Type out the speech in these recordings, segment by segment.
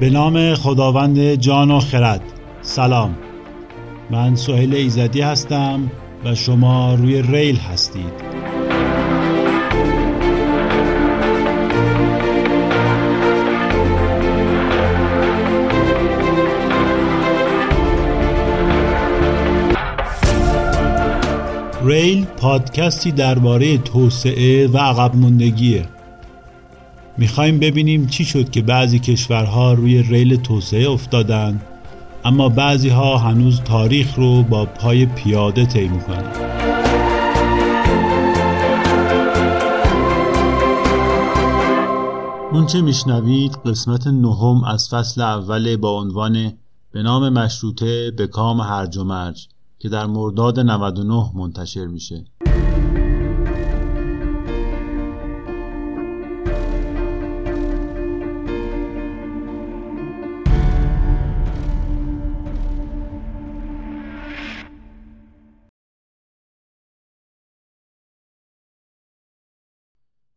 به نام خداوند جان و خرد. سلام. من سهیل ایزدی هستم و شما روی ریل هستید. ریل پادکستی درباره توسعه و عقب موندگیه. می‌خوایم ببینیم چی شد که بعضی کشورها روی ریل توسعه افتادن اما بعضی ها هنوز تاریخ رو با پای پیاده طی می‌کنن. اون چه میشنوید قسمت نهم از فصل اول با عنوان به نام مشروطه به کام هرج و مرج که در مرداد 99 منتشر میشه.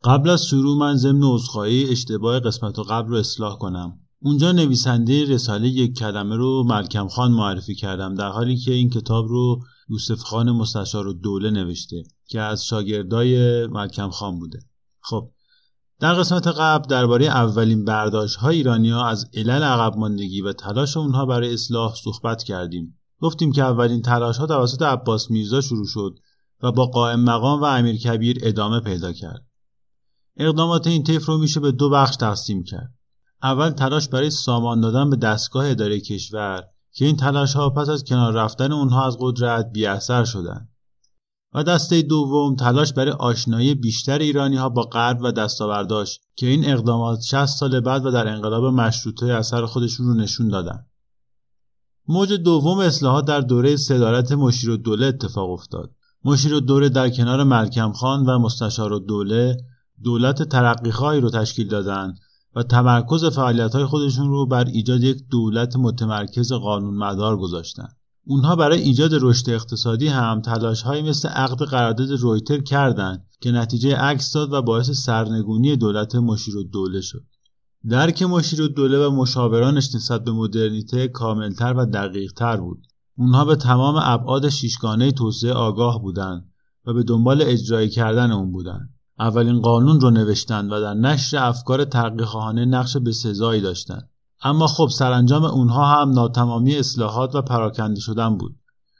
قبل از شروع من ضمن عذرخواهی اشتباه قسمت قبل رو اصلاح کنم. اونجا نویسنده رساله یک کلمه رو ملکم خان معرفی کردم در حالی که این کتاب رو یوسف خان مستشار و دوله نوشته که از شاگردای ملکم خان بوده. خب در قسمت قبل درباره اولین برداشت های ایرانیا از علل عقب ماندگی و تلاش اونها برای اصلاح صحبت کردیم. گفتیم که اولین تلاش ها توسط عباس میرزا شروع شد و با قائم مقام و امیر کبیر ادامه پیدا کرد. اقدامات این طیف رو میشه به دو بخش تقسیم کرد اول تلاش برای سامان دادن به دستگاه اداره کشور که این تلاش ها پس از کنار رفتن اونها از قدرت بی اثر شدند و دسته دوم تلاش برای آشنایی بیشتر ایرانی ها با غرب و دستاورداش که این اقدامات 60 سال بعد و در انقلاب مشروطه اثر خودشون رو نشون دادن. موج دوم اصلاحات در دوره صدارت مشیر و دوله اتفاق افتاد. مشیر و دوله در کنار ملکم خان و مستشار و دوله دولت ترقیخواهی رو تشکیل دادند و تمرکز فعالیت های خودشون رو بر ایجاد یک دولت متمرکز قانون مدار گذاشتن. اونها برای ایجاد رشد اقتصادی هم تلاش های مثل عقد قرارداد رویتر کردند که نتیجه عکس داد و باعث سرنگونی دولت مشیر دوله شد. درک مشیر دوله و مشاورانش نسبت به مدرنیته کاملتر و دقیقتر بود. اونها به تمام ابعاد شیشگانه توسعه آگاه بودند و به دنبال اجرایی کردن اون بودند. اولین قانون رو نوشتند و در نشر افکار ترقیخواهانه نقش به سزایی داشتند. اما خب سرانجام اونها هم ناتمامی اصلاحات و پراکنده شدن بود.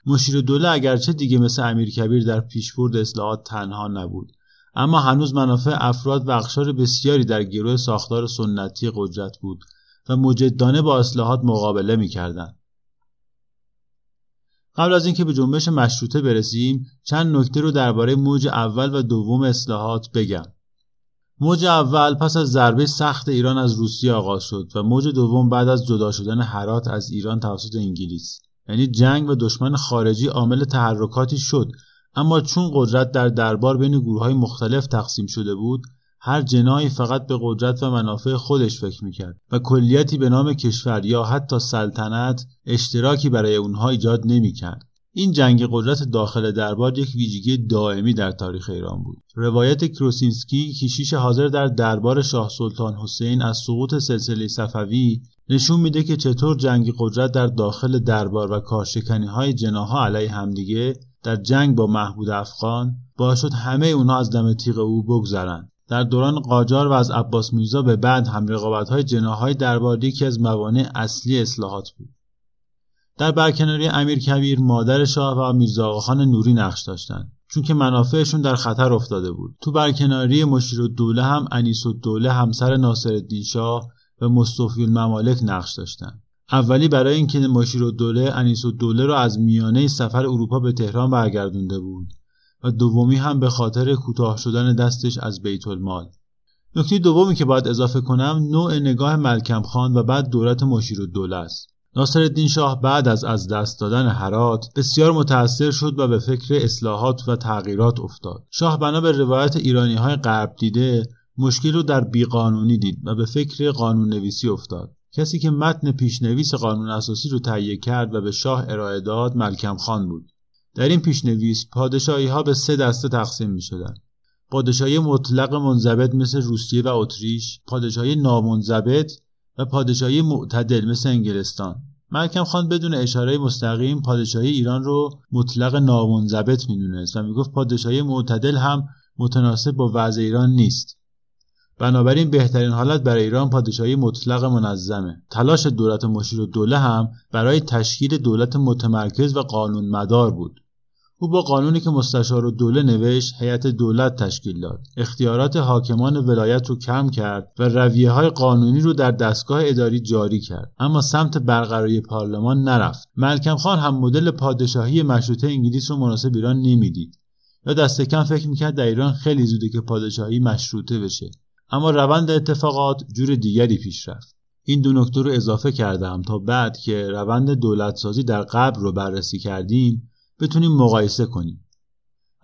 مشیر دوله اگرچه دیگه مثل امیر کبیر در پیشبرد اصلاحات تنها نبود اما هنوز منافع افراد و اقشار بسیاری در گروه ساختار سنتی قدرت بود و مجدانه با اصلاحات مقابله می‌کردند. قبل از اینکه به جنبش مشروطه برسیم چند نکته رو درباره موج اول و دوم اصلاحات بگم. موج اول پس از ضربه سخت ایران از روسیه آغاز شد و موج دوم بعد از جدا شدن هرات از ایران توسط انگلیس. یعنی جنگ و دشمن خارجی عامل تحرکاتی شد اما چون قدرت در دربار بین گروه های مختلف تقسیم شده بود هر جنایی فقط به قدرت و منافع خودش فکر می‌کرد و کلیتی به نام کشور یا حتی سلطنت اشتراکی برای اونها ایجاد نمی‌کرد. این جنگ قدرت داخل دربار یک ویژگی دائمی در تاریخ ایران بود. روایت کروسینسکی کشیش حاضر در دربار شاه سلطان حسین از سقوط سلسله صفوی نشون میده که چطور جنگ قدرت در داخل دربار و کارشکنی های جناها علیه همدیگه در جنگ با محمود افغان باعث شد همه اونها از دم تیغ او بگذرند. در دوران قاجار و از عباس میرزا به بعد هم رقابت های جناهای دربار یکی از موانع اصلی اصلاحات بود. در برکناری امیر کبیر مادر شاه و میرزا آقاخان نوری نقش داشتند چون که منافعشون در خطر افتاده بود. تو برکناری مشیر دوله هم انیس دوله همسر ناصرالدین شاه و مصطفی الممالک نقش داشتند. اولی برای اینکه مشیر دوله انیس دوله را از میانه سفر اروپا به تهران برگردونده بود. و دومی هم به خاطر کوتاه شدن دستش از بیت المال. نکته دومی که باید اضافه کنم نوع نگاه ملکم خان و بعد دولت مشیر الدوله است. ناصرالدین شاه بعد از از دست دادن هرات بسیار متأثر شد و به فکر اصلاحات و تغییرات افتاد. شاه بنا به روایت ایرانی های غرب دیده مشکل رو در بیقانونی دید و به فکر قانون نویسی افتاد. کسی که متن پیشنویس قانون اساسی رو تهیه کرد و به شاه ارائه داد ملکم خان بود. در این پیشنویس پادشاهی ها به سه دسته تقسیم می شدن. پادشاهی مطلق منضبط مثل روسیه و اتریش، پادشاهی نامنضبط و پادشاهی معتدل مثل انگلستان. ملکم خان بدون اشاره مستقیم پادشاهی ایران رو مطلق نامنضبط می‌دونست و می‌گفت پادشاهی معتدل هم متناسب با وضع ایران نیست. بنابراین بهترین حالت برای ایران پادشاهی مطلق منظمه. تلاش دولت مشیر و دوله هم برای تشکیل دولت متمرکز و قانون مدار بود. او با قانونی که مستشار دوله نوشت هیئت دولت تشکیل داد. اختیارات حاکمان ولایت رو کم کرد و رویه های قانونی رو در دستگاه اداری جاری کرد. اما سمت برقراری پارلمان نرفت. ملکم خان هم مدل پادشاهی مشروطه انگلیس رو مناسب ایران نمی‌دید. یا دست کم فکر می‌کرد در ایران خیلی زوده که پادشاهی مشروطه بشه. اما روند اتفاقات جور دیگری پیش رفت. این دو نکته رو اضافه کردم تا بعد که روند دولتسازی در قبل رو بررسی کردیم. بتونیم مقایسه کنیم.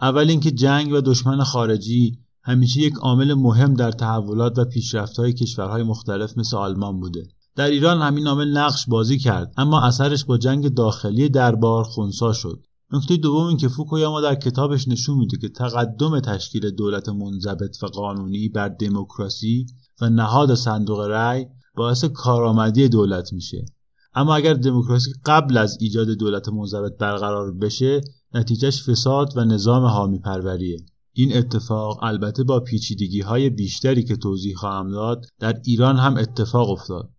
اول اینکه جنگ و دشمن خارجی همیشه یک عامل مهم در تحولات و پیشرفت‌های کشورهای مختلف مثل آلمان بوده. در ایران همین عامل نقش بازی کرد اما اثرش با جنگ داخلی دربار خونسا شد. نکته دوم این که فوکویاما در کتابش نشون میده که تقدم تشکیل دولت منضبط و قانونی بر دموکراسی و نهاد صندوق رأی باعث کارآمدی دولت میشه. اما اگر دموکراسی قبل از ایجاد دولت منضبط برقرار بشه نتیجهش فساد و نظام حامی پروریه. این اتفاق البته با پیچیدگی های بیشتری که توضیح خواهم داد در ایران هم اتفاق افتاد.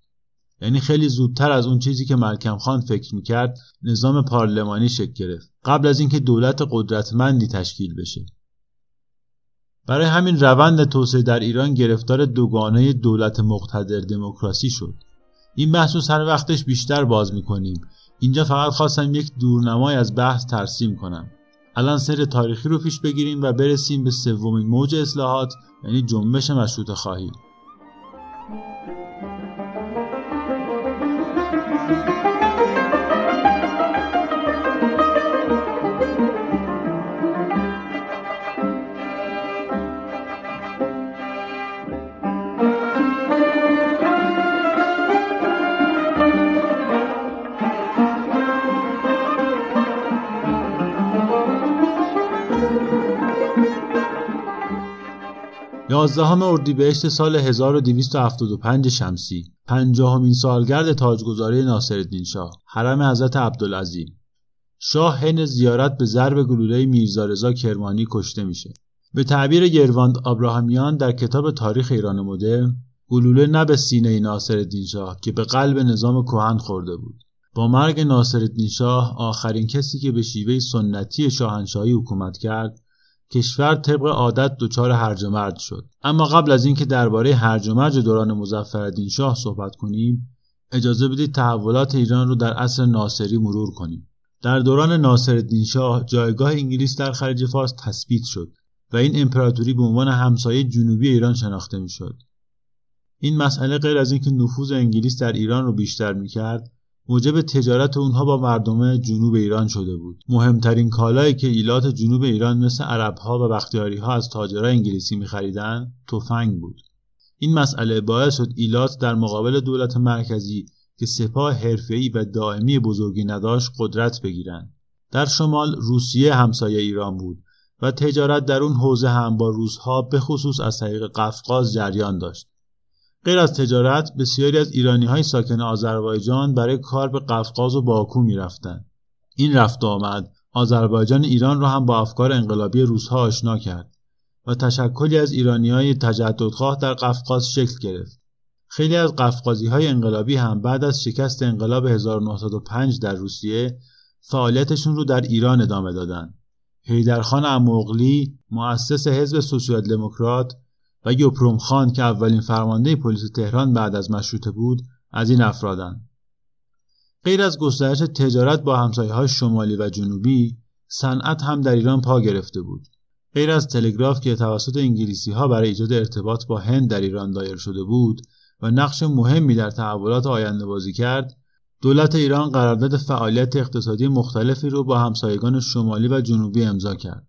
یعنی خیلی زودتر از اون چیزی که ملکم خان فکر می‌کرد نظام پارلمانی شکل گرفت. قبل از اینکه دولت قدرتمندی تشکیل بشه. برای همین روند توسعه در ایران گرفتار دوگانه دولت مقتدر دموکراسی شد. این بحث رو سر وقتش بیشتر باز می‌کنیم. اینجا فقط خواستم یک دورنمای از بحث ترسیم کنم. الان سر تاریخی رو پیش بگیریم و برسیم به سومین موج اصلاحات یعنی جنبش مشروط خواهی یازدهم اردیبهشت سال 1275 شمسی پنجاهمین سالگرد تاجگذاری ناصرالدین شاه حرم حضرت عبدالعظیم شاه حین زیارت به ضرب گلوله میرزا کرمانی کشته میشه. به تعبیر گرواند آبراهامیان در کتاب تاریخ ایران مدرن گلوله نه به سینه ناصرالدین شاه که به قلب نظام کهن خورده بود. با مرگ ناصرالدین شاه آخرین کسی که به شیوه سنتی شاهنشاهی حکومت کرد کشور طبق عادت دچار هرج و مرج شد. اما قبل از اینکه درباره هرج و مرج دوران مظفرالدین شاه صحبت کنیم اجازه بدید تحولات ایران رو در عصر ناصری مرور کنیم. در دوران ناصرالدین شاه جایگاه انگلیس در خلیج فارس تثبیت شد و این امپراتوری به عنوان همسایه جنوبی ایران شناخته می‌شد. این مسئله غیر از اینکه نفوذ انگلیس در ایران رو بیشتر می‌کرد موجب تجارت اونها با مردم جنوب ایران شده بود. مهمترین کالایی که ایلات جنوب ایران مثل عربها و بختیاری ها از تاجرای انگلیسی میخریدن تفنگ بود. این مسئله باعث شد ایلات در مقابل دولت مرکزی که سپاه حرفه‌ای و دائمی بزرگی نداشت قدرت بگیرند. در شمال روسیه همسایه ایران بود و تجارت در اون حوزه هم با روسها به خصوص از طریق قفقاز جریان داشت. غیر از تجارت بسیاری از ایرانی های ساکن آذربایجان برای کار به قفقاز و باکو رفتن. این رفت آمد آذربایجان ایران را هم با افکار انقلابی روزها آشنا کرد و تشکلی از ایرانی های تجددخواه در قفقاز شکل گرفت خیلی از قفقازی های انقلابی هم بعد از شکست انقلاب 1905 در روسیه فعالیتشون رو در ایران ادامه دادند. حیدرخان اموغلی مؤسس حزب سوسیال دموکرات و یوپروم خان که اولین فرمانده پلیس تهران بعد از مشروطه بود از این افرادند. غیر از گسترش تجارت با همسایه های شمالی و جنوبی صنعت هم در ایران پا گرفته بود غیر از تلگراف که توسط انگلیسی ها برای ایجاد ارتباط با هند در ایران دایر شده بود و نقش مهمی در تحولات آینده بازی کرد دولت ایران قرارداد فعالیت اقتصادی مختلفی رو با همسایگان شمالی و جنوبی امضا کرد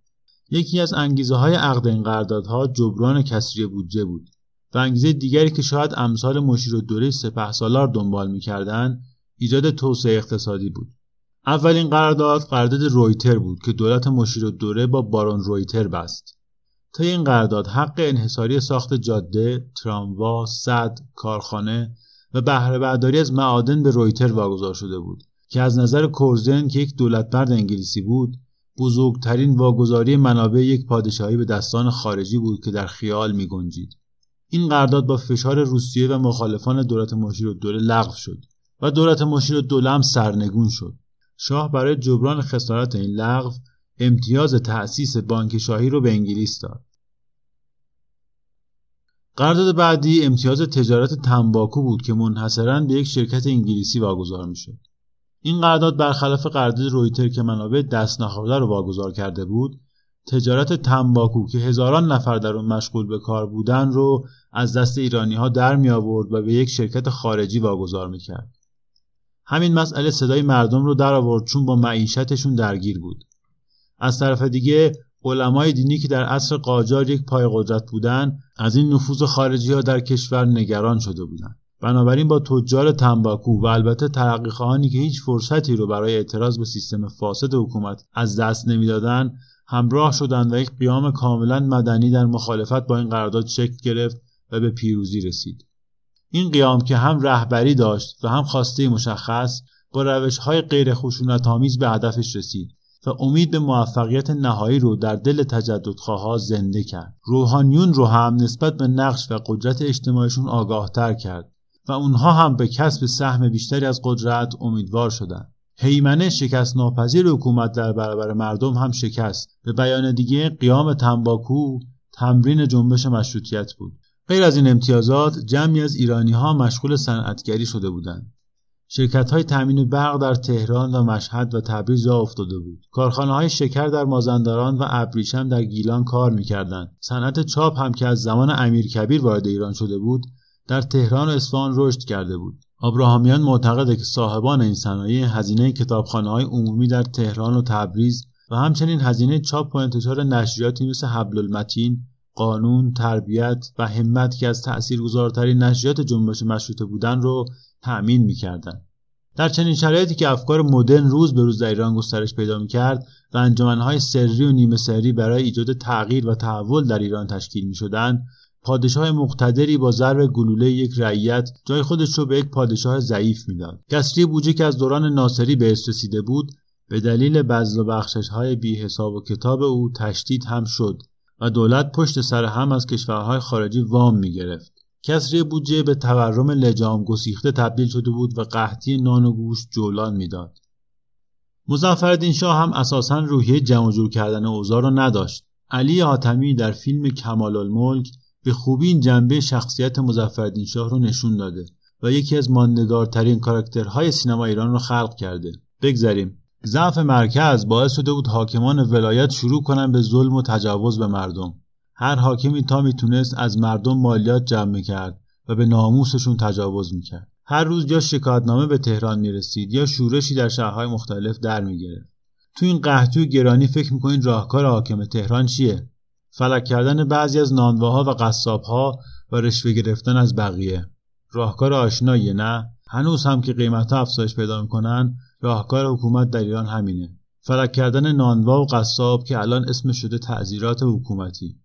یکی از انگیزه های عقد این قراردادها جبران کسری بودجه بود. و انگیزه دیگری که شاید امثال مشیر دوره سپه سالار دنبال می‌کردند ایجاد توسعه اقتصادی بود. اولین قرارداد قرارداد رویتر بود که دولت مشیر دوره با بارون رویتر بست. تا این قرارداد حق انحصاری ساخت جاده، تراموا، صد، کارخانه و بهره برداری از معادن به رویتر واگذار شده بود که از نظر کورزن که یک دولتمرد انگلیسی بود بزرگترین واگذاری منابع یک پادشاهی به دستان خارجی بود که در خیال می گنجید. این قرارداد با فشار روسیه و مخالفان دولت مشیر دوله لغو شد و دولت مشیر دوله هم سرنگون شد. شاه برای جبران خسارت این لغو امتیاز تأسیس بانک شاهی رو به انگلیس داد. قرارداد بعدی امتیاز تجارت تنباکو بود که منحصرا به یک شرکت انگلیسی واگذار می‌شد. این قرارداد برخلاف قرارداد رویتر که منابع دست نخورده رو واگذار کرده بود تجارت تنباکو که هزاران نفر در اون مشغول به کار بودن رو از دست ایرانی ها در می آورد و به یک شرکت خارجی واگذار می کرد. همین مسئله صدای مردم رو در آورد چون با معیشتشون درگیر بود. از طرف دیگه علمای دینی که در عصر قاجار یک پای قدرت بودن از این نفوذ خارجی ها در کشور نگران شده بودند. بنابراین با تجار تنباکو و البته ترقیخواهانی که هیچ فرصتی رو برای اعتراض به سیستم فاسد حکومت از دست نمی‌دادند همراه شدند و یک قیام کاملا مدنی در مخالفت با این قرارداد شکل گرفت و به پیروزی رسید. این قیام که هم رهبری داشت و هم خواسته مشخص با روش های غیر خشونت آمیز به هدفش رسید و امید به موفقیت نهایی رو در دل تجددخواها زنده کرد. روحانیون رو هم نسبت به نقش و قدرت اجتماعیشون آگاهتر کرد. و اونها هم به کسب سهم بیشتری از قدرت امیدوار شدند. حیمنه شکست ناپذیر حکومت در برابر مردم هم شکست. به بیان دیگه قیام تنباکو تمرین جنبش مشروطیت بود. غیر از این امتیازات جمعی از ایرانی ها مشغول صنعتگری شده بودند. شرکت های تامین برق در تهران و مشهد و تبریز جا افتاده بود. کارخانه های شکر در مازندران و ابریشم در گیلان کار می‌کردند. صنعت چاپ هم که از زمان امیر کبیر وارد ایران شده بود در تهران و اصفهان رشد کرده بود آبراهامیان معتقده که صاحبان این صنایع هزینه کتابخانه های عمومی در تهران و تبریز و همچنین هزینه چاپ و انتشار نشریاتی مثل حبل المتین قانون، تربیت و همت که از تأثیرگذارترین نشریات جنبش مشروطه بودن رو تأمین می‌کردند. در چنین شرایطی که افکار مدرن روز به روز در ایران گسترش پیدا می‌کرد و انجمنهای سری و نیمه سری برای ایجاد تغییر و تحول در ایران تشکیل می‌شدند پادشاه مقتدری با ضرب گلوله یک رعیت جای خودش رو به یک پادشاه ضعیف می‌داد کسری بودجه که از دوران ناصری به رسیده بود به دلیل بذل و بخشش های بی حساب و کتاب او تشدید هم شد و دولت پشت سر هم از کشورهای خارجی وام می گرفت. کسری بودجه به تورم لجام گسیخته تبدیل شده بود و قحطی نان و گوشت جولان می‌داد. مظفرالدین شاه هم اساسا روحیه جمع جور کردن اوضاع را نداشت. علی حاتمی در فیلم کمال الملک به خوبی این جنبه شخصیت مظفرالدین شاه رو نشون داده و یکی از ماندگارترین کاراکترهای سینما ایران رو خلق کرده. بگذریم. ضعف مرکز باعث شده بود حاکمان ولایت شروع کنن به ظلم و تجاوز به مردم. هر حاکمی تا می‌تونست از مردم مالیات جمع کرد و به ناموسشون تجاوز می‌کرد. هر روز یا شکایتنامه به تهران می‌رسید یا شورشی در شهرهای مختلف در می‌گرفت. تو این قحطی و گرانی فکر می‌کنید راهکار حاکم تهران چیه؟ فلک کردن بعضی از نانواها و قصابها و رشوه گرفتن از بقیه. راهکار آشنایی نه؟ هنوز هم که قیمت افزایش پیدا می‌کنن راهکار حکومت در ایران همینه. فلک کردن نانوا و قصاب که الان اسم شده تعذیرات حکومتی.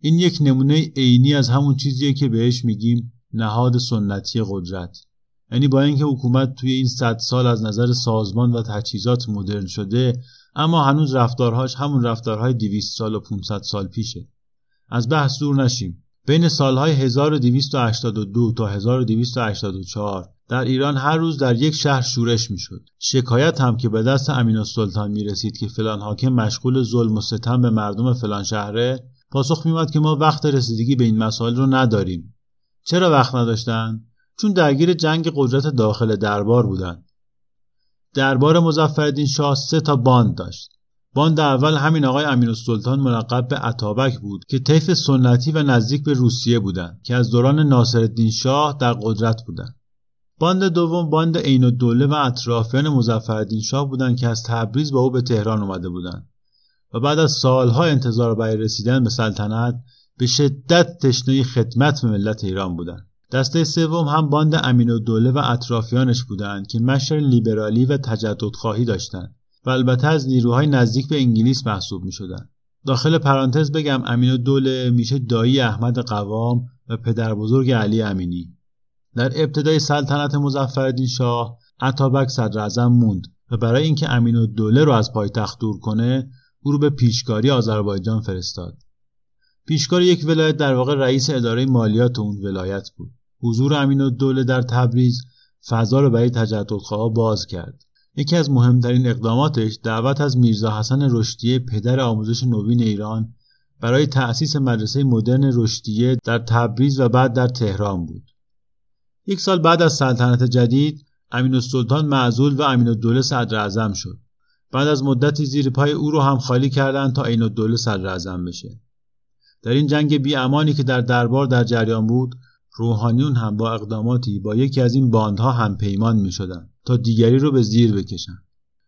این یک نمونه عینی از همون چیزیه که بهش میگیم نهاد سنتی قدرت. یعنی با اینکه حکومت توی این صد سال از نظر سازمان و تجهیزات مدرن شده اما هنوز رفتارهاش همون رفتارهای 200 سال و 500 سال پیشه. از بحث دور نشیم. بین سالهای 1282 تا 1284 در ایران هر روز در یک شهر شورش می‌شد. شکایت هم که به دست امین السلطان می رسید که فلان حاکم مشغول ظلم و ستم به مردم فلان شهره پاسخ میومد که ما وقت رسیدگی به این مسائل رو نداریم. چرا وقت نداشتن؟ چون درگیر جنگ قدرت داخل دربار بودند دربار مظفرالدین شاه سه تا باند داشت. باند اول همین آقای امین السلطان ملقب به اتابک بود که طیف سنتی و نزدیک به روسیه بودند که از دوران ناصرالدین شاه در قدرت بودند. باند دوم باند عین الدوله و اطرافیان مظفرالدین شاه بودند که از تبریز با او به تهران اومده بودند و بعد از سالها انتظار برای رسیدن به سلطنت به شدت تشنه خدمت به ملت ایران بودند. دسته سوم هم باند امین و دوله و اطرافیانش بودند که مشر لیبرالی و تجددخواهی داشتند و البته از نیروهای نزدیک به انگلیس محسوب می شدن. داخل پرانتز بگم امین و دوله میشه دایی احمد قوام و پدر بزرگ علی امینی. در ابتدای سلطنت مظفرالدین شاه عطابک صدر موند و برای اینکه امین الدوله رو از پایتخت دور کنه او رو به پیشکاری آذربایجان فرستاد پیشکار یک ولایت در واقع رئیس اداره مالیات اون ولایت بود. حضور امین الدوله در تبریز فضا رو برای تجددخواها باز کرد. یکی از مهمترین اقداماتش دعوت از میرزا حسن رشدیه پدر آموزش نوین ایران برای تأسیس مدرسه مدرن رشدیه در تبریز و بعد در تهران بود. یک سال بعد از سلطنت جدید امین السلطان معزول و امین الدوله صدر اعظم شد. بعد از مدتی زیر پای او رو هم خالی کردند تا عین الدوله صدر اعظم بشه. در این جنگ بی امانی که در دربار در جریان بود روحانیون هم با اقداماتی با یکی از این باندها هم پیمان می شدن تا دیگری رو به زیر بکشن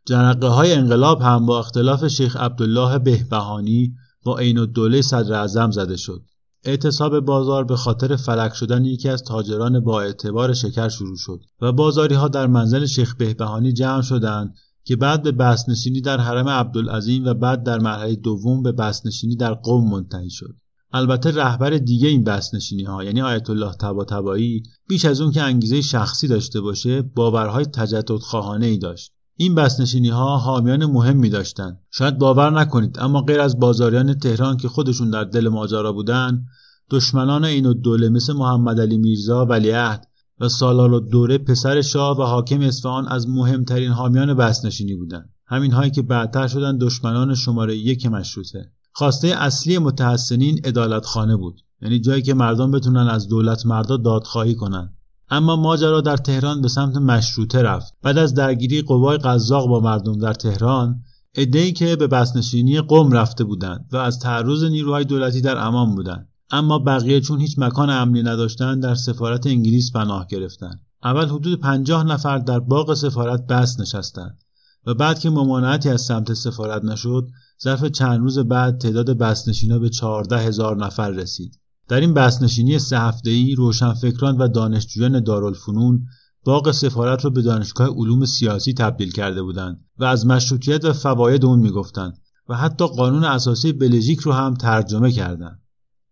جنقه های انقلاب هم با اختلاف شیخ عبدالله بهبهانی با عین الدوله صدر اعظم زده شد. اعتصاب بازار به خاطر فلک شدن یکی از تاجران با اعتبار شکر شروع شد و بازاری ها در منزل شیخ بهبهانی جمع شدند که بعد به بسنشینی در حرم عبدالعظیم و بعد در مرحله دوم به بسنشینی در قوم منتهی شد. البته رهبر دیگه این بسنشینی ها یعنی آیت الله طباطبایی بیش از اون که انگیزه شخصی داشته باشه باورهای تجدد خواهانه ای داشت. این بسنشینی ها حامیان مهمی داشتند شاید باور نکنید اما غیر از بازاریان تهران که خودشون در دل ماجرا بودن دشمنان این دوله مثل محمد علی میرزا ولیعهد و سالار دوره پسر شاه و حاکم اصفهان از مهمترین حامیان بسنشینی بودند همین هایی که بعدتر شدن دشمنان شماره یک مشروطه. خواسته اصلی متحسنین خانه بود. یعنی جایی که مردم بتونن از دولت مردا دادخواهی کنن. اما ماجرا در تهران به سمت مشروطه رفت. بعد از درگیری قوای قزاق با مردم در تهران ای که به بسنشینی قوم رفته بودند و از تعرض نیروهای دولتی در امان بودند. اما بقیه چون هیچ مکان امنی نداشتند در سفارت انگلیس پناه گرفتند. اول حدود پنجاه نفر در باغ سفارت بس نشستند و بعد که ممانعتی از سمت سفارت نشد ظرف چند روز بعد تعداد بسنشینا به چهارده هزار نفر رسید. در این بسنشینی سه هفته ای روشنفکران و دانشجویان دارالفنون باغ سفارت را به دانشگاه علوم سیاسی تبدیل کرده بودند و از مشروطیت و فواید اون می‌گفتند و حتی قانون اساسی بلژیک رو هم ترجمه کردند.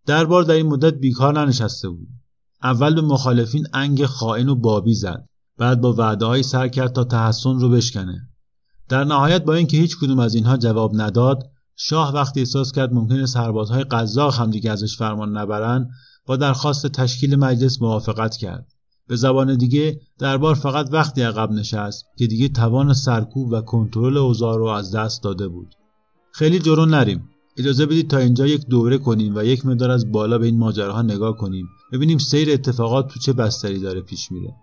دربار در این مدت بیکار ننشسته بود. اول به مخالفین انگ خائن و بابی زد. بعد با وعده سر کرد تا تحسن رو بشکنه. در نهایت با اینکه هیچ کدوم از اینها جواب نداد شاه وقتی احساس کرد ممکنه سربازهای قزاق هم دیگه ازش فرمان نبرن با درخواست تشکیل مجلس موافقت کرد. به زبان دیگه دربار فقط وقتی عقب نشست که دیگه توان سرکوب و کنترل اوضاع رو از دست داده بود. خیلی جرون نریم. اجازه بدید تا اینجا یک دوره کنیم و یک مقدار از بالا به این ماجراها نگاه کنیم. ببینیم سیر اتفاقات تو چه بستری داره پیش میره.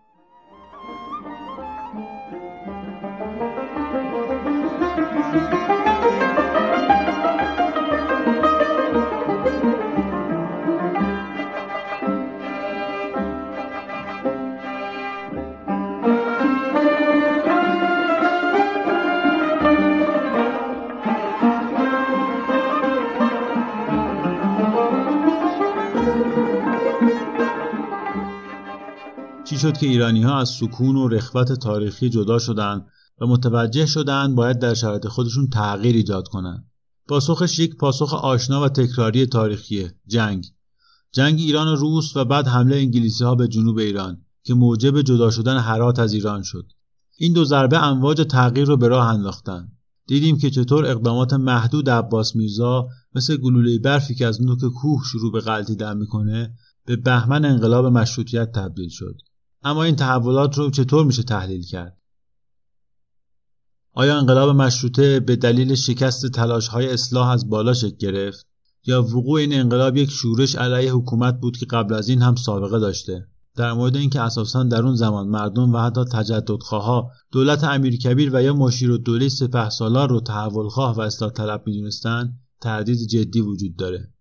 شد که ایرانی ها از سکون و رخوت تاریخی جدا شدند و متوجه شدند باید در شرایط خودشون تغییر ایجاد کنند پاسخش یک پاسخ آشنا و تکراری تاریخیه جنگ. جنگ ایران و روس و بعد حمله انگلیسی ها به جنوب ایران که موجب جدا شدن هرات از ایران شد. این دو ضربه امواج تغییر رو به راه انداختند دیدیم که چطور اقدامات محدود عباس میرزا مثل گلوله برفی که از نوک کوه شروع به غلطیدن می‌کنه به بهمن انقلاب مشروطیت تبدیل شد. اما این تحولات رو چطور میشه تحلیل کرد؟ آیا انقلاب مشروطه به دلیل شکست تلاش های اصلاح از بالا شکل گرفت؟ یا وقوع این انقلاب یک شورش علیه حکومت بود که قبل از این هم سابقه داشته؟ در مورد اینکه اساسا در اون زمان مردم و حتی تجددخواها دولت امیرکبیر و یا مشیر و دوله سپه سالار رو تحولخواه و اصلاح طلب می‌دونستند تردید جدی وجود داره.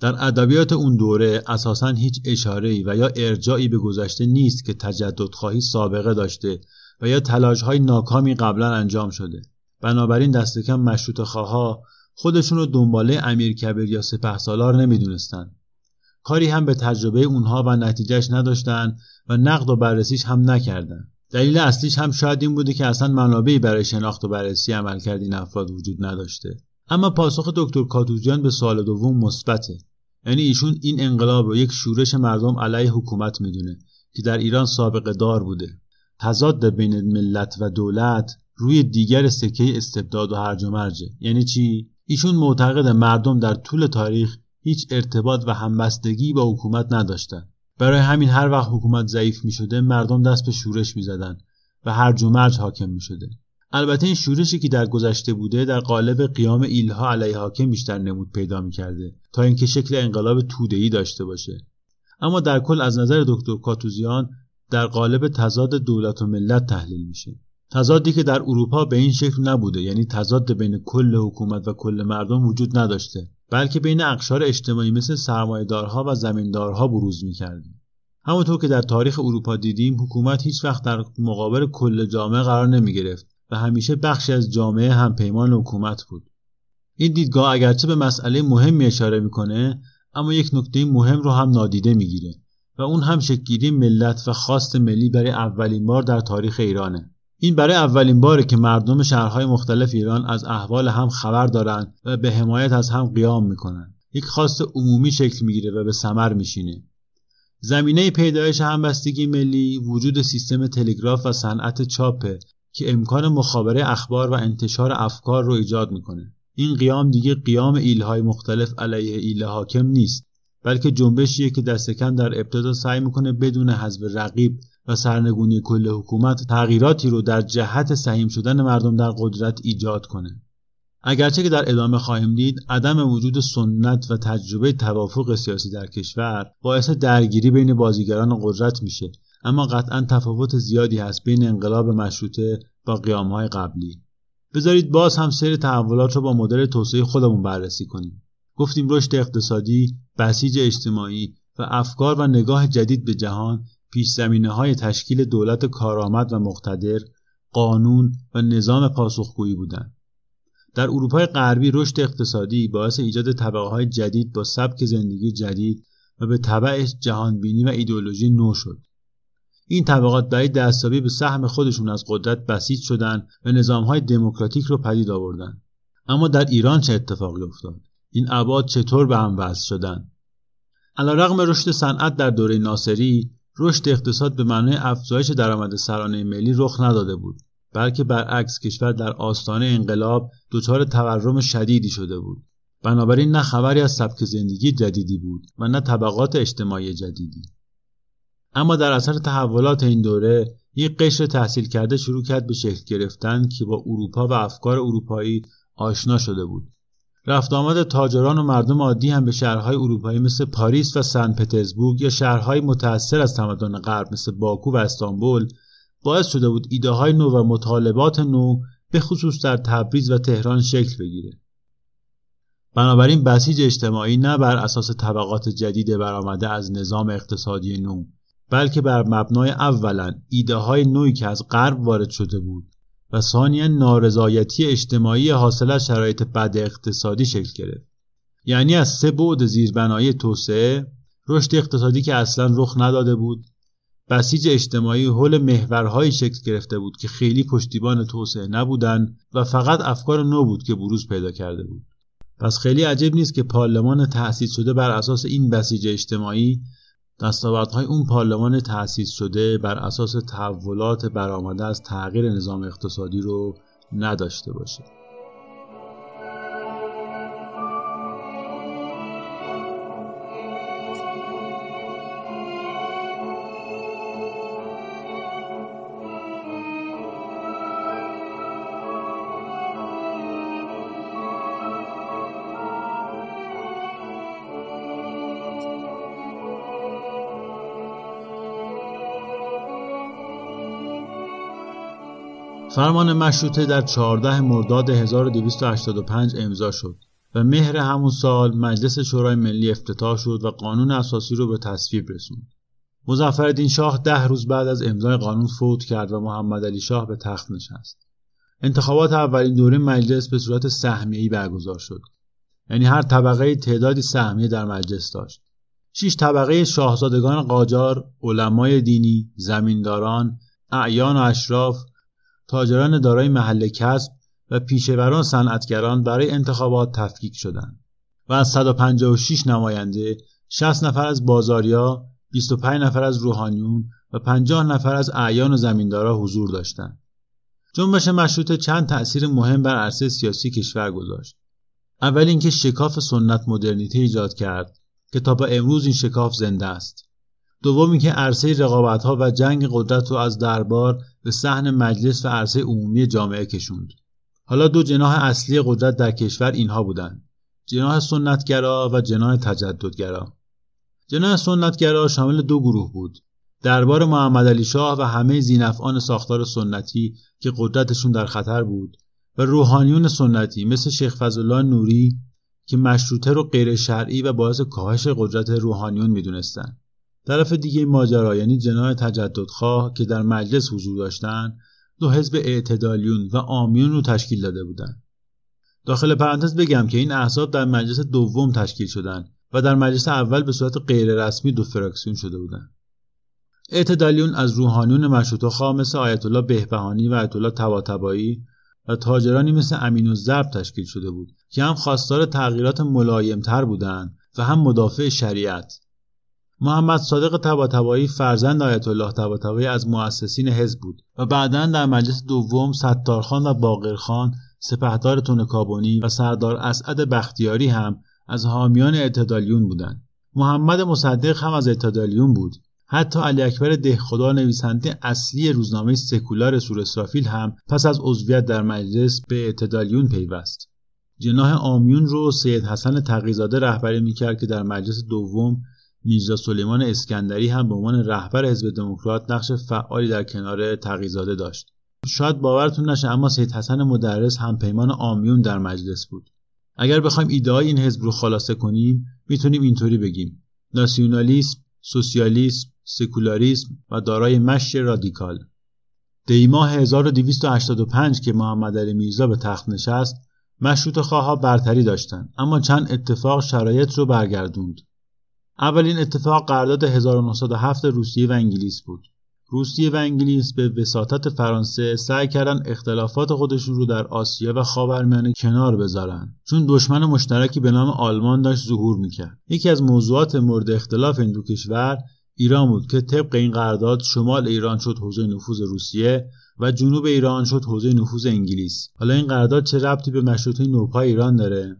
در ادبیات اون دوره اساسا هیچ اشاره و یا ارجاعی به گذشته نیست که تجددخواهی سابقه داشته و یا تلاش های ناکامی قبلا انجام شده. بنابراین دست کم مشروط خواها خودشون رو دنباله امیر کبیر یا سپه سالار نمی‌دونستن کاری هم به تجربه اونها و نتیجهش نداشتن و نقد و بررسیش هم نکردن دلیل اصلیش هم شاید این بوده که اصلا منابعی برای شناخت و بررسی عملکرد این افراد وجود نداشته. اما پاسخ دکتر کاتوزیان به سوال دوم مثبته. یعنی ایشون این انقلاب رو یک شورش مردم علیه حکومت می‌دونه که در ایران سابقه دار بوده. تضاد بین ملت و دولت روی دیگر سکه استبداد و هرج و مرجه. یعنی چی؟ ایشون معتقد مردم در طول تاریخ هیچ ارتباط و همبستگی با حکومت نداشتند برای همین هر وقت حکومت ضعیف می شده مردم دست به شورش می زدن و هرج و مرج حاکم می شده. البته این شورشی که در گذشته بوده در قالب قیام ایلها علیه حاکم بیشتر نمود پیدا می کرده تا اینکه شکل انقلاب توده‌ای داشته باشه. اما در کل از نظر دکتر کاتوزیان در قالب تضاد دولت و ملت تحلیل میشه. تضادی که در اروپا به این شکل نبوده یعنی تضاد بین کل حکومت و کل مردم وجود نداشته بلکه بین اقشار اجتماعی مثل سرمایهدارها و زمیندارها بروز می‌کرده همونطور که در تاریخ اروپا دیدیم حکومت هیچ وقت در مقابل کل جامعه قرار نمی گرفت و همیشه بخشی از جامعه هم پیمان حکومت بود. این دیدگاه اگرچه به مسئله مهمی اشاره می‌کنه اما یک نکته مهم رو هم نادیده می‌گیره و اون هم شکلگیری ملت و خواست ملی برای اولین بار در تاریخ ایرانه. این برای اولین باره که مردم شهرهای مختلف ایران از احوال هم خبر دارند و به حمایت از هم قیام می‌کنن. یک خواست عمومی شکل می‌گیره و به ثمر میشینه. زمینه پیدایش همبستگی ملی وجود سیستم تلگراف و صنعت چاپه که امکان مخابره اخبار و انتشار افکار رو ایجاد می‌کنه. این قیام دیگه قیام ایلهای مختلف علیه ایل حاکم نیست بلکه جنبشیه که دست کم در ابتدا سعی می‌کنه بدون حذف رقیب و سرنگونی کل حکومت تغییراتی رو در جهت سهیم شدن مردم در قدرت ایجاد کنه. اگرچه که در ادامه خواهیم دید عدم وجود سنت و تجربه توافق سیاسی در کشور باعث درگیری بین بازیگران قدرت میشه. اما قطعا تفاوت زیادی هست بین انقلاب مشروطه با قیامهای قبلی. بذارید باز هم سیر تحولات رو با مدل توسعه خودمون بررسی کنیم. گفتیم رشد اقتصادی بسیج اجتماعی و افکار و نگاه جدید به جهان پیش زمینه های تشکیل دولت کارآمد و مقتدر قانون و نظام پاسخگویی بودند. در اروپای غربی رشد اقتصادی باعث ایجاد طبقه های جدید با سبک زندگی جدید و به طبعش جهانبینی و ایدئولوژی نو شد. این طبقات برای دستیابی به سهم خودشون از قدرت بسیج شدند و نظامهای دموکراتیک رو پدید آوردند اما در ایران چه اتفاقی افتاد؟ این ابعاد چطور به هم وصل شدند علیرغم رشد صنعت در دوره ناصری رشد اقتصاد به معنای افزایش درآمد سرانه ملی رخ نداده بود بلکه برعکس کشور در آستانه انقلاب دچار تورم شدیدی شده بود. بنابراین نه خبری از سبک زندگی جدیدی بود و نه طبقات اجتماعی جدیدی. اما در اثر تحولات این دوره یک قشر تحصیل کرده شروع کرد به شکل گرفتن که با اروپا و افکار اروپایی آشنا شده بود. رفت آمد تاجران و مردم عادی هم به شهرهای اروپایی مثل پاریس و سن پترزبورگ یا شهرهای متأثر از تمدن غرب مثل باکو و استانبول باعث شده بود ایده های نو و مطالبات نو به خصوص در تبریز و تهران شکل بگیره. بنابراین بسیج اجتماعی نه بر اساس طبقات جدید برآمده از نظام اقتصادی نو. بلکه بر مبنای اولا ایده های نوعی که از غرب وارد شده بود و ثانیا نارضایتی اجتماعی حاصل از شرایط بد اقتصادی شکل گرفت. یعنی از سه بعد زیربنایی توسعه رشد اقتصادی که اصلا رخ نداده بود بسیج اجتماعی حول محورهایی شکل گرفته بود که خیلی پشتیبان توسعه نبودند و فقط افکار نو بود که بروز پیدا کرده بود. پس خیلی عجب نیست که پارلمان تأسیس شده بر اساس این بسیج اجتماعی دستاوردهای اون پارلمان تأسیس شده بر اساس تحولات برآمده از تغییر نظام اقتصادی رو نداشته باشه. فرمان مشروطه در 14 مرداد 1285 امضا شد و مهر همون سال مجلس شورای ملی افتتاح شد و قانون اساسی رو به تصویب رسوند. مظفرالدین شاه ده روز بعد از امضای قانون فوت کرد و محمد علی شاه به تخت نشست. انتخابات اولین دوره مجلس به صورت سهمیه‌ای برگزار شد. یعنی هر طبقه تعدادی سهمیه در مجلس داشت. شش طبقه شاهزادگان قاجار، علمای دینی، زمینداران، اعیان و اشراف تاجران دارای محل کسب و پیشوران صنعتگران برای انتخابات تفکیک شدند و از 156 نماینده 60 نفر از بازاریا 25 نفر از روحانیون و پنجاه نفر از اعیان و زمیندارا حضور داشتند. جنبش مشروطه چند تأثیر مهم بر عرصه سیاسی کشور گذاشت. اول اینکه شکاف سنت مدرنیته ایجاد کرد که تا به امروز این شکاف زنده است. دوم اینکه عرصه رقابت ها و جنگ قدرت رو از دربار به صحن مجلس و عرصه عمومی جامعه کشوند. حالا دو جناح اصلی قدرت در کشور اینها بودند. جناح سنتگرا و جناح تجددگرا. جناح سنتگرا شامل دو گروه بود. دربار محمد علی شاه و همه زینفعان ساختار سنتی که قدرتشون در خطر بود و روحانیون سنتی مثل شیخ فضلالله نوری که مشروطه رو غیر شرعی و باعث کاهش قدرت روحانیون می‌دونستند. طرف دیگه ماجرا یعنی جناح تجددخواه که در مجلس حضور داشتند دو حزب اعتدالیون و آمیون رو تشکیل داده بودند. داخل پرانتز بگم که این احزاب در مجلس دوم تشکیل شدند و در مجلس اول به صورت غیررسمی دو فراکسیون شده بودند. اعتدالیون از روحانیون مشروطه خواه مثل آیت الله بهبهانی و آیت الله طباطبایی و تاجرانی مثل امین و زرب تشکیل شده بود که هم خواستار تغییرات ملایمتر بودند و هم مدافع شریعت محمد صادق طباطبایی فرزند آیت الله طباطبایی از مؤسسین حزب بود و بعدا در مجلس دوم ستارخان و باقرخان سپهدار تونکابونی و سردار اسعد بختیاری هم از حامیان اعتدالیون بودند. محمد مصدق هم از اعتدالیون بود. حتی علی اکبر دهخدا نویسنده اصلی روزنامه سکولار سور اسرافیل هم پس از عضویت در مجلس به اعتدالیون پیوست. جناح آمیون رو سید حسن تقیزاده رهبری می‌کرد که در مجلس دوم میرزا سلیمان اسکندری هم به عنوان رهبر حزب دموکرات نقش فعالی در کنار تقیزاده داشت. شاید باورتون نشه اما سید حسن مدرس هم پیمان آمیون در مجلس بود. اگر بخوایم ایده این حزب رو خلاصه کنیم می‌تونیم اینطوری بگیم. ناسیونالیسم سوسیالیسم سکولاریسم و دارای مشی رادیکال. دیما 1285 که محمد علی میرزا به تخت نشست مشروط خواها برتری داشتند اما چند اتفاق شرایط رو برگردوند. اولین اتفاق قرارداد 1907 روسیه و انگلیس بود. روسیه و انگلیس به وساطت فرانسه سعی کردن اختلافات خودشون رو در آسیا و خاورمیانه کنار بذارن. چون دشمن مشترکی به نام آلمان داشت ظهور می‌کرد. یکی از موضوعات مورد اختلاف این دو کشور ایران بود که طبق این قرارداد شمال ایران شد حوزه نفوذ روسیه و جنوب ایران شد حوزه نفوذ انگلیس. حالا این قرارداد چه ربطی به مشروطه نوپای ایران داره؟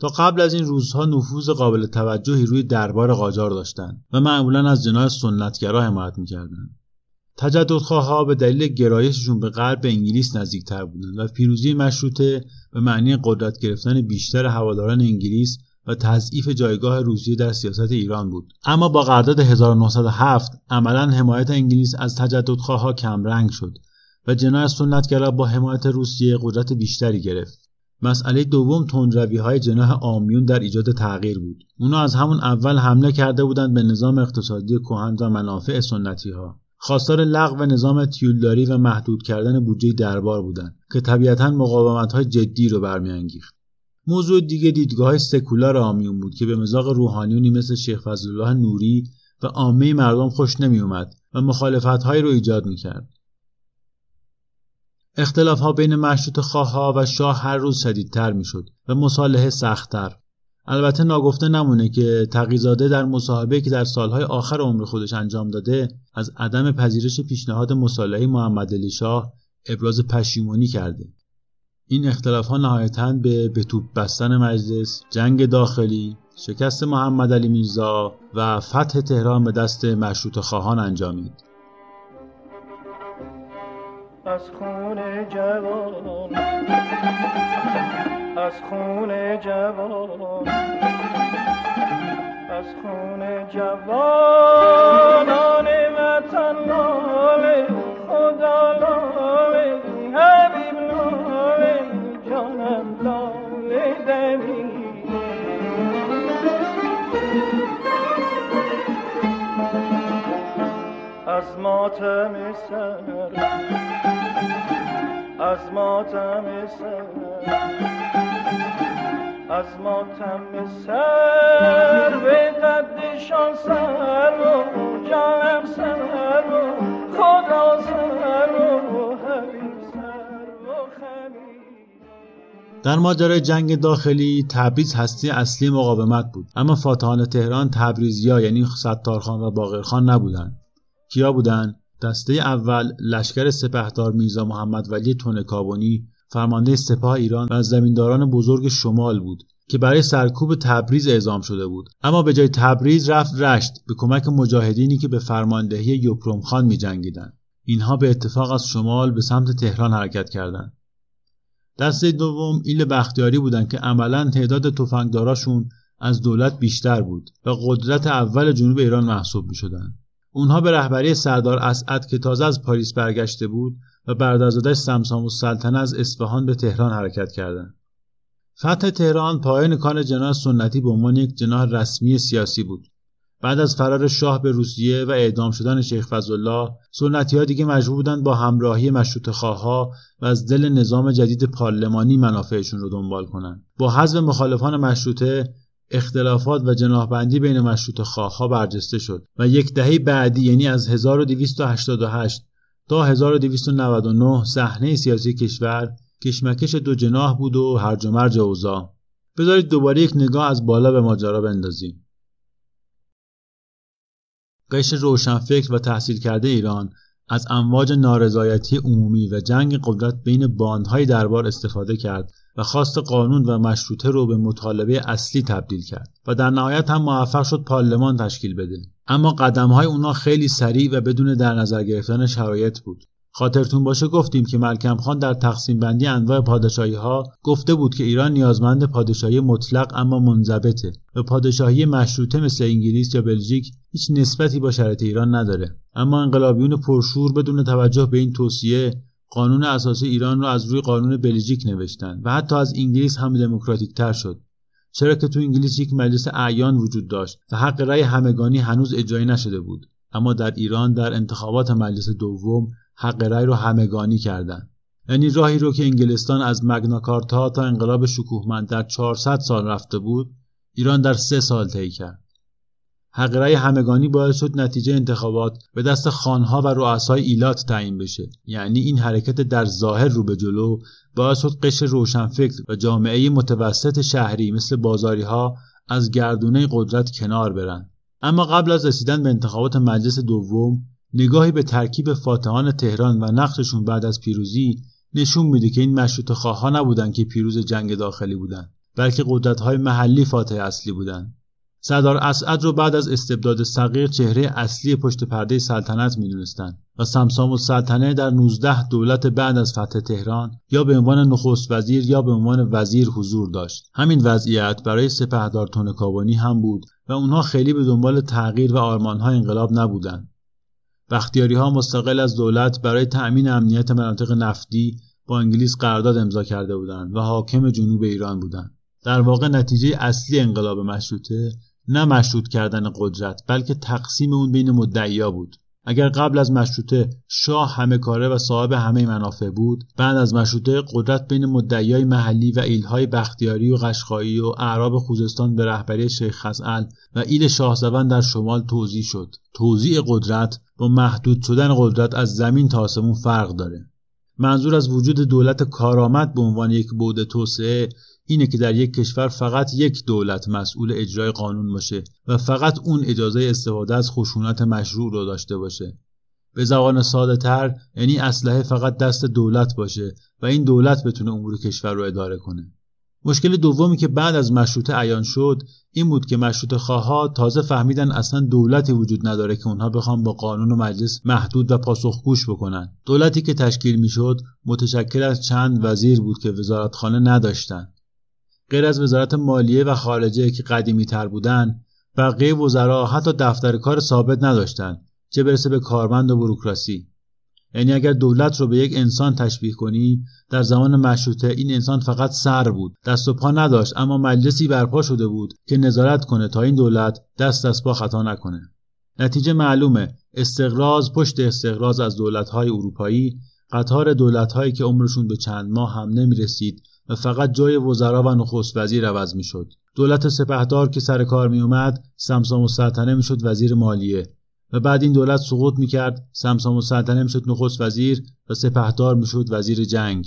تا قبل از این روزها نفوذ قابل توجهی روی دربار قاجار داشتند و معمولا از جناح سنتگرا حمایت می‌کردند تجددخواهها به دلیل گرایششون به غرب انگلیس نزدیکتر بودند و پیروزی مشروطه به معنی قدرت گرفتن بیشتر هواداران انگلیس و تضعیف جایگاه روسیه در سیاست ایران بود. اما با قرارداد 1907 عملا حمایت انگلیس از تجددخواهها کمرنگ شد و جناح سنتگرا با حمایت روسیه قدرت بیشتری گرفت. مسئله دوم تندروی های جناح آمیون در ایجاد تغییر بود. اونا از همون اول حمله کرده بودند به نظام اقتصادی کهن و منافع سنتی ها خواستار لغو نظام تیولداری و محدود کردن بودجه دربار بودند که طبیعتا مقاومت های جدی رو برمیانگیخت. موضوع دیگه دیدگاه سکولار آمیون بود که به مزاق روحانیونی مثل شیخ فضلالله نوری و عامه مردم خوش نمیومد و مخالفت رو ایجاد می‌کرد. اختلاف ها بین مشروط خواه و شاه هر روز شدیدتر می‌شد و مصالحه سختتر. البته ناگفته نمونه که تقیزاده در مصاحبه که در سالهای آخر عمر خودش انجام داده از عدم پذیرش پیشنهاد مصالحه محمد علی شاه ابراز پشیمانی کرده. این اختلاف ها نهایتا به توپ بستن مجلس جنگ داخلی شکست محمد علی میرزا و فتح تهران به دست مشروط خواهان انجامید. از خون جوان از خون جوان از خون جوانان وطن لاله خدا لاله حبیب لاله جانم لاله دمی از ماتم سر از ماتم سر از ماتم سر به قدشان سر و جانم سر و خدا سر و حبیب سر در ماجرای جنگ داخلی تبریز هستی اصلی مقاومت بود. اما فاتحان تهران تبریزیا یعنی ستارخان و باقرخان نبودند. کیا بودن دسته اول لشکر سپهدار میرزا محمد ولی تونکابونی فرمانده سپاه ایران و زمینداران بزرگ شمال بود که برای سرکوب تبریز اعزام شده بود اما به جای تبریز رفت رشت به کمک مجاهدینی که به فرماندهی یوپروم خان می جنگیدن. اینها به اتفاق از شمال به سمت تهران حرکت کردند دسته دوم ایل بختیاری بودند که عملا تعداد تفنگداراشون از دولت بیشتر بود و قدرت اول جنوب ایران محسوب می. اونها به رهبری سردار اسعد که تازه از پاریس برگشته بود و برادرزادش سمسام و سلطنه از اصفهان به تهران حرکت کردند. فتح تهران پایان کار جناح سنتی به عنوان یک جناح رسمی سیاسی بود. بعد از فرار شاه به روسیه و اعدام شدن شیخ فضلالله سنتی ها دیگه مجبور بودند با همراهی مشروط خواها و از دل نظام جدید پارلمانی منافعشون رو دنبال کنند با حذف مخالفان مشروطه اختلافات و جناحبندی بین مشروط خواها برجسته شد و یک دهه بعدی یعنی از 1288 تا 1299 صحنه سیاسی کشور کشمکش دو جناح بود و هرج و مرج اوضاع. بذارید دوباره یک نگاه از بالا به ماجرا بندازیم. قشر روشنفکر و تحصیل کرده ایران از امواج نارضایتی عمومی و جنگ قدرت بین باندهای دربار استفاده کرد و خواست قانون و مشروطه رو به مطالبه اصلی تبدیل کرد و در نهایت هم موفق شد پارلمان تشکیل بده. اما قدم های اونا خیلی سریع و بدون در نظر گرفتن شرایط بود. خاطرتون باشه گفتیم که ملکم خان در تقسیم بندی انواع پادشاهی ها گفته بود که ایران نیازمند پادشاهی مطلق اما منضبطه و پادشاهی مشروطه مثل انگلیس یا بلژیک هیچ نسبتی با شرایط ایران نداره. اما انقلابیون پرشور بدون توجه به این توصیه قانون اساسی ایران را از روی قانون بلژیک نوشتند و حتی از انگلیس هم دموکراتیک تر شد. چرا که تو انگلیس یک مجلس اعیان وجود داشت و حق رأی همگانی هنوز اجرایی نشده بود. اما در ایران در انتخابات مجلس دوم حق رأی رو همگانی کردند یعنی راهی رو که انگلستان از مگناکارتا تا انقلاب شکوهمند در 400 سال رفته بود ایران در سه سال طی کرد. حق رأی همگانی باعث شد نتیجه انتخابات به دست خانها و رؤسای ایلات تعیین بشه. یعنی این حرکت در ظاهر رو به جلو باعث شد قشر روشنفکر و جامعه متوسط شهری مثل بازاری ها از گردونه قدرت کنار برن. اما قبل از رسیدن به انتخابات مجلس دوم نگاهی به ترکیب فاتحان تهران و نقششون بعد از پیروزی نشون میده که این مشروط خواه نبودن که پیروز جنگ داخلی بودن بلکه قدرت های محلی فاتح اصلی بودن. سردار اسعد رو بعد از استبداد صغیر چهره اصلی پشت پرده سلطنت می‌دونستند و سمسام و سلطنه در 19 دولت بعد از فتح تهران یا به عنوان نخست وزیر یا به عنوان وزیر حضور داشت. همین وضعیت برای سپهدار تونکابانی هم بود و اونها خیلی به دنبال تغییر و آرمانهای انقلاب نبودند بختیاری ها مستقل از دولت برای تأمین امنیت مناطق نفتی با انگلیس قرارداد امضا کرده بودند و حاکم جنوب ایران بودند. در واقع نتیجه اصلی انقلاب مشروطه نه مشروط کردن قدرت بلکه تقسیم اون بین مدعیا بود. اگر قبل از مشروطه شاه همه کاره و صاحب همه منافع بود بعد از مشروطه قدرت بین مدعیای محلی و ایلهای بختیاری و قشقایی و اعراب خوزستان به رهبری شیخ خزعل و ایل شاهزوان در شمال توضیح شد. توزیع قدرت با محدود شدن قدرت از زمین تا آسمون فرق داره. منظور از وجود دولت کارآمد به عنوان یک بود توسعه اینه که در یک کشور فقط یک دولت مسئول اجرای قانون باشه و فقط اون اجازه استفاده از خشونت مشروع رو داشته باشه. به زبان ساده تر یعنی اسلحه فقط دست دولت باشه و این دولت بتونه امور کشور رو اداره کنه. مشکل دومی که بعد از مشروطه عیان شد این بود که مشروط خواها تازه فهمیدن اصلا دولتی وجود نداره که اونها بخوان با قانون و مجلس محدود و پاسخگوش بکنن. دولتی که تشکیل می‌شد متشکل از چند وزیر بود که وزارتخانه نداشتند غیر از وزارت مالیه و خارجه که قدیمی تر بودن بقیه وزرا حتی دفتر کار ثابت نداشتند چه برسه به کارمند و بروکراسی. یعنی اگر دولت رو به یک انسان تشبیه کنی در زمان مشروطه این انسان فقط سر بود دست و پا نداشت اما مجلسی برپا شده بود که نظارت کنه تا این دولت دست از پا خطا نکنه. نتیجه معلومه استقراض پشت استقراض از دولت‌های اروپایی قطار دولت‌هایی که عمرشون به چند ماه هم نمی‌رسید و فقط جای وزرا و نخست وزیر عوض می‌شد. دولت سپهدار که سر کار می اومد سمسام السلطنه می‌شد وزیر مالیه. و بعد این دولت سقوط می‌کرد سمسام السلطنه می‌شد نخست وزیر و سپهدار می‌شد وزیر جنگ.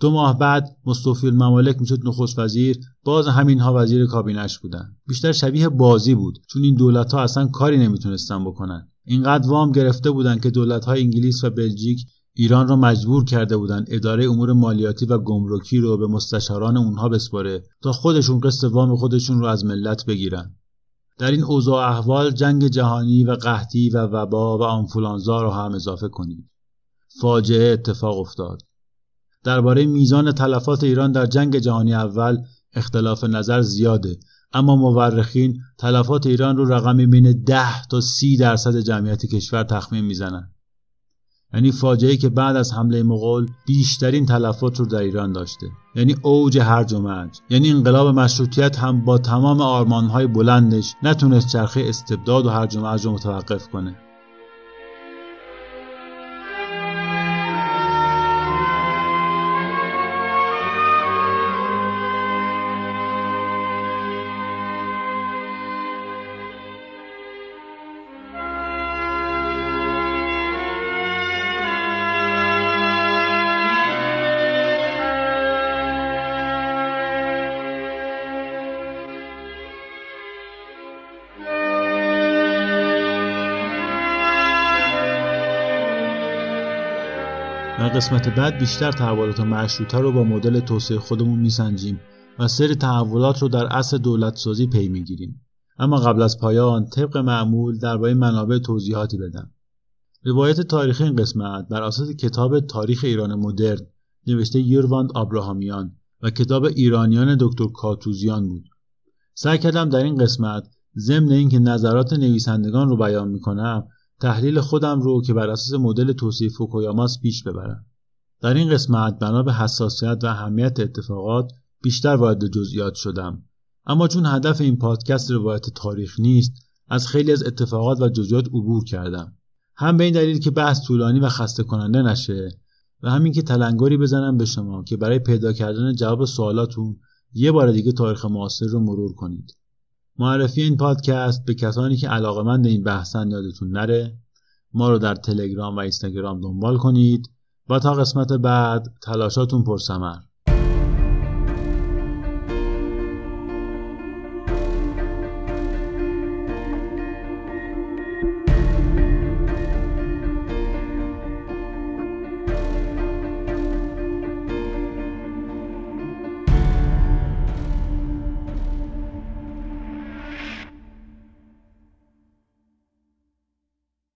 دو ماه بعد مصطفی الممالک می‌شد نخست وزیر باز همینها وزیر کابینش بودن بیشتر شبیه بازی بود چون این دولت ها اصلا کاری نمی‌تونستن بکنن. اینقدر وام گرفته بودند که دولت های انگلیس و بلژیک ایران را مجبور کرده بودند اداره امور مالیاتی و گمرکی رو به مستشاران اونها بسپاره تا خودشون قسط وام خودشون رو از ملت بگیرن. در این اوضاع احوال جنگ جهانی و قحطی و وبا و آنفولانزا را هم اضافه کنید. فاجعه اتفاق افتاد. درباره میزان تلفات ایران در جنگ جهانی اول اختلاف نظر زیاده اما مورخین تلفات ایران رو رقمی بین 10 تا 30 درصد جمعیت کشور تخمین می‌زنن. یعنی فاجعه که بعد از حمله مغول بیشترین تلفات رو در ایران داشته. یعنی اوج هرج و مرج. یعنی انقلاب مشروطیت هم با تمام آرمانهای بلندش نتونست چرخه استبداد و هرج و مرج رو متوقف کنه. قسمت بعد بیشتر تحولات مشروطه رو با مدل توسعه خودمون میسنجیم و سری تحولات رو در اصل دولت سازی پی می‌گیریم. اما قبل از پایان طبق معمول درباره منابع توضیحاتی بدم. روایت تاریخی این قسمت بر اساس کتاب تاریخ ایران مدرن نوشته یورواند آبراهامیان و کتاب ایرانیان دکتر کاتوزیان بود. سعی کردم در این قسمت ضمن اینکه نظرات نویسندگان رو بیان می‌کنم تحلیل خودم رو که بر اساس مدل توصیف فوکویاماس پیش ببرم. در این قسمت بنا به حساسیت و اهمیت اتفاقات بیشتر وارد جزئیات شدم. اما چون هدف این پادکست روایت تاریخ نیست از خیلی از اتفاقات و جزئیات عبور کردم. هم به این دلیل که بحث طولانی و خسته کننده نشه و همین که تلنگری بزنم به شما که برای پیدا کردن جواب سوالاتون یه بار دیگه تاریخ معاصر رو مرور کنید. معرفی این پادکست به کسانی که علاقمند این بحثن یادتون نره ما رو در تلگرام و اینستاگرام دنبال کنید. و تا قسمت بعد تلاشاتون پرسمر